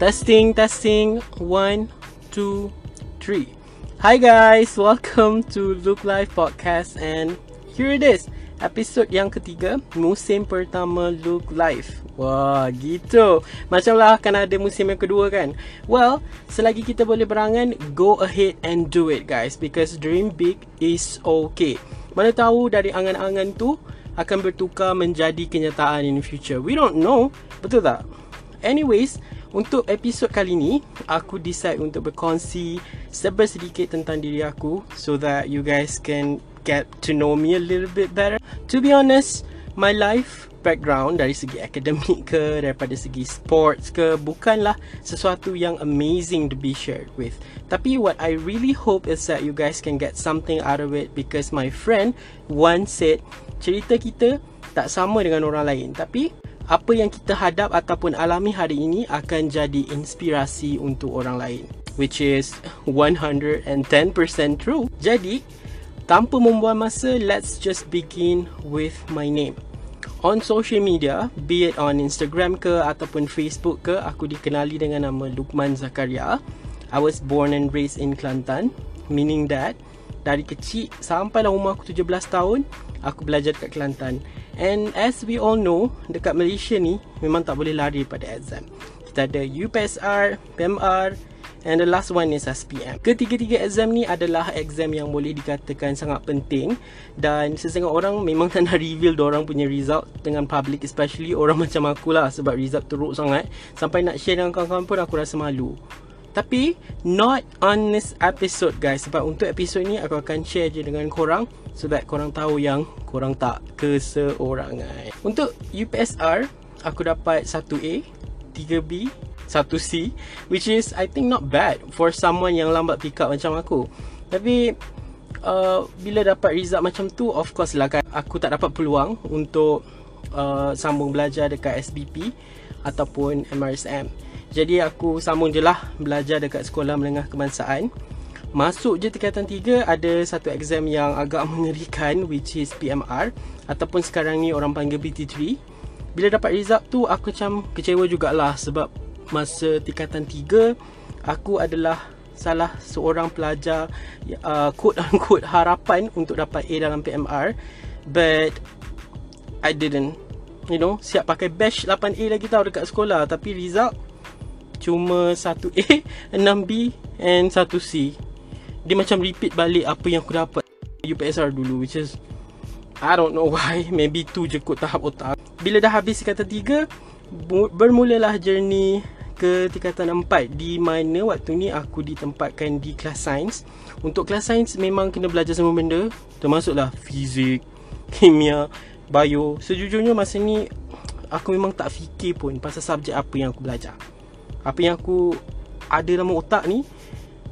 Testing, testing. One, two, three. Hi guys, welcome to Look Life Podcast and here it is. Episod yang ketiga, musim pertama Look Life. Wah, gitu. Macam lah akan ada musim yang kedua kan? Well, selagi kita boleh berangan, go ahead and do it guys. Because dream big is okay. Mana tahu dari angan-angan tu akan bertukar menjadi kenyataan in the future. We don't know. Betul tak? Anyways, untuk episod kali ni, aku decide untuk berkongsi sedikit tentang diri aku so that you guys can get to know me a little bit better. To be honest, my life background dari segi akademik ke, daripada segi sports ke, bukanlah sesuatu yang amazing to be shared with. Tapi what I really hope is that you guys can get something out of it because my friend once said, cerita kita tak sama dengan orang lain. Tapi apa yang kita hadap ataupun alami hari ini akan jadi inspirasi untuk orang lain which is 110% true. Jadi, tanpa membuang masa, let's just begin with my name. On social media, be it on Instagram ke ataupun Facebook ke, aku dikenali dengan nama Lukman Zakaria. I was born and raised in Kelantan, meaning that dari kecil sampailah umur aku 17 tahun, aku belajar dekat Kelantan. And as we all know, dekat Malaysia ni memang tak boleh lari pada exam. Kita ada UPSR, PMR and the last one is SPM. Ketiga-tiga exam ni adalah exam yang boleh dikatakan sangat penting dan sesetengah orang memang tak nak reveal orang punya result dengan public especially orang macam aku lah sebab result teruk sangat sampai nak share dengan kawan-kawan pun aku rasa malu. Tapi not on this episode guys. Sebab untuk episode ni aku akan share je dengan korang So that korang tahu yang korang tak keseorangan. Untuk UPSR Aku dapat 1A 3B 1C Which is I think not bad For someone yang lambat pick up macam aku. Tapi uh, Bila dapat result macam tu Of course lah kan. Aku tak dapat peluang Untuk uh, Sambung belajar dekat SBP Ataupun MRSM jadi aku sambung je lah belajar dekat sekolah menengah kebangsaan. Masuk je tingkatan 3 ada satu exam yang agak mengerikan which is PMR ataupun sekarang ni orang panggil BT3. Bila dapat result tu aku macam kecewa jugalah sebab masa tingkatan 3 aku adalah salah seorang pelajar uh, quote unquote harapan untuk dapat A dalam PMR but I didn't you know siap pakai batch 8A lagi tau dekat sekolah tapi result cuma 1A, 6B and 1C. Dia macam repeat balik apa yang aku dapat UPSR dulu which is I don't know why, maybe tu je kot tahap otak. Bila dah habis tingkatan 3, bermulalah journey ke tingkatan 4 di mana waktu ni aku ditempatkan di kelas sains. Untuk kelas sains memang kena belajar semua benda, termasuklah fizik, kimia, bio. Sejujurnya masa ni aku memang tak fikir pun pasal subjek apa yang aku belajar apa yang aku ada dalam otak ni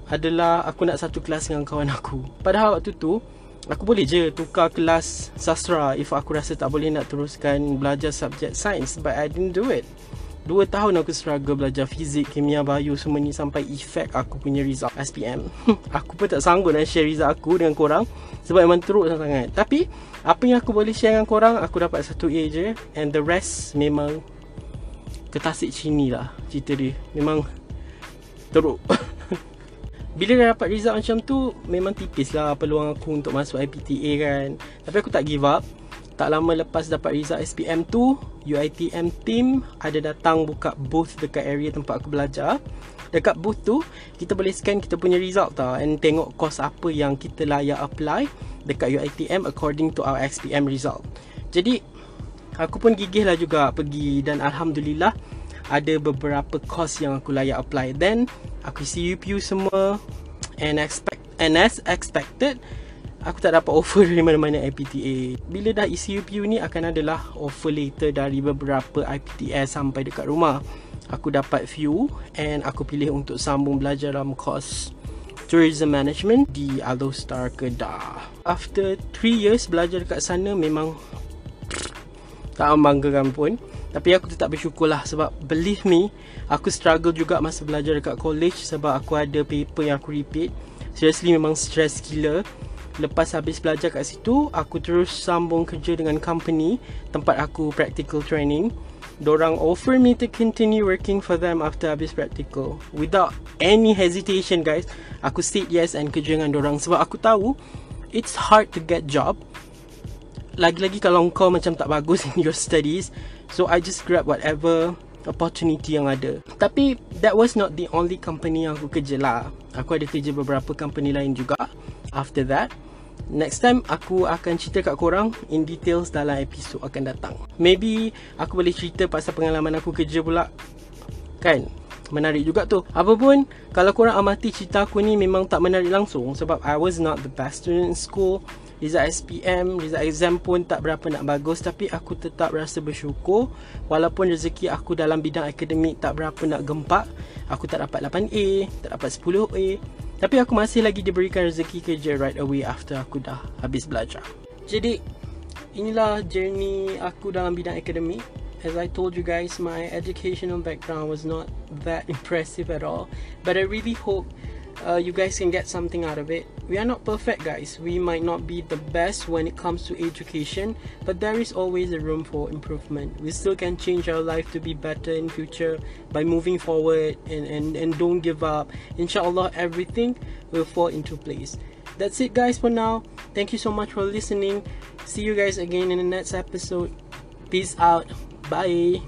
adalah aku nak satu kelas dengan kawan aku. Padahal waktu tu aku boleh je tukar kelas sastra if aku rasa tak boleh nak teruskan belajar subjek sains but I didn't do it. Dua tahun aku struggle belajar fizik, kimia, bio semua ni sampai efek aku punya result SPM. aku pun tak sanggup nak share result aku dengan korang sebab memang teruk sangat. Tapi apa yang aku boleh share dengan korang aku dapat satu A je and the rest memang ketasik cini lah cerita dia memang teruk bila dah dapat result macam tu memang tipis lah peluang aku untuk masuk IPTA kan tapi aku tak give up tak lama lepas dapat result SPM tu UITM team ada datang buka booth dekat area tempat aku belajar. Dekat booth tu kita boleh scan kita punya result tau and tengok course apa yang kita layak apply dekat UITM according to our SPM result. Jadi aku pun gigih lah juga pergi dan Alhamdulillah ada beberapa course yang aku layak apply. Then aku isi UPU semua and expect and as expected aku tak dapat offer dari mana-mana IPTA bila dah isi UPU ni akan adalah offer later dari beberapa IPTS sampai dekat rumah. Aku dapat few and aku pilih untuk sambung belajar dalam course Tourism Management di Aldo Star Kedah. After 3 years belajar dekat sana memang tak membanggakan pun. Tapi aku tetap bersyukur lah sebab believe me aku struggle juga masa belajar dekat college sebab aku ada paper yang aku repeat. Seriously memang stress gila Lepas habis belajar kat situ, aku terus sambung kerja dengan company tempat aku practical training. Dorang offer me to continue working for them after habis practical. Without any hesitation guys, aku said yes and kerja dengan dorang sebab aku tahu it's hard to get job. Lagi-lagi kalau kau macam tak bagus in your studies. So I just grab whatever opportunity yang ada. Tapi that was not the only company yang aku kerja lah. Aku ada kerja beberapa company lain juga. After that, Next time aku akan cerita kat korang in details dalam episod akan datang. Maybe aku boleh cerita pasal pengalaman aku kerja pula. Kan? Menarik juga tu. Apapun, kalau korang amati cerita aku ni memang tak menarik langsung sebab I was not the best student in school. Result SPM, result exam pun tak berapa nak bagus tapi aku tetap rasa bersyukur walaupun rezeki aku dalam bidang akademik tak berapa nak gempak. Aku tak dapat 8A, tak dapat 10A. Tapi aku masih lagi diberikan rezeki kerja right away after aku dah habis belajar. Jadi, inilah journey aku dalam bidang akademik. As I told you guys, my educational background was not that impressive at all. But I really hope uh, you guys can get something out of it. We are not perfect, guys. We might not be the best when it comes to education, but there is always a room for improvement. We still can change our life to be better in future by moving forward and, and, and don't give up. Inshallah, everything will fall into place. That's it, guys, for now. Thank you so much for listening. See you guys again in the next episode. Peace out. Bye.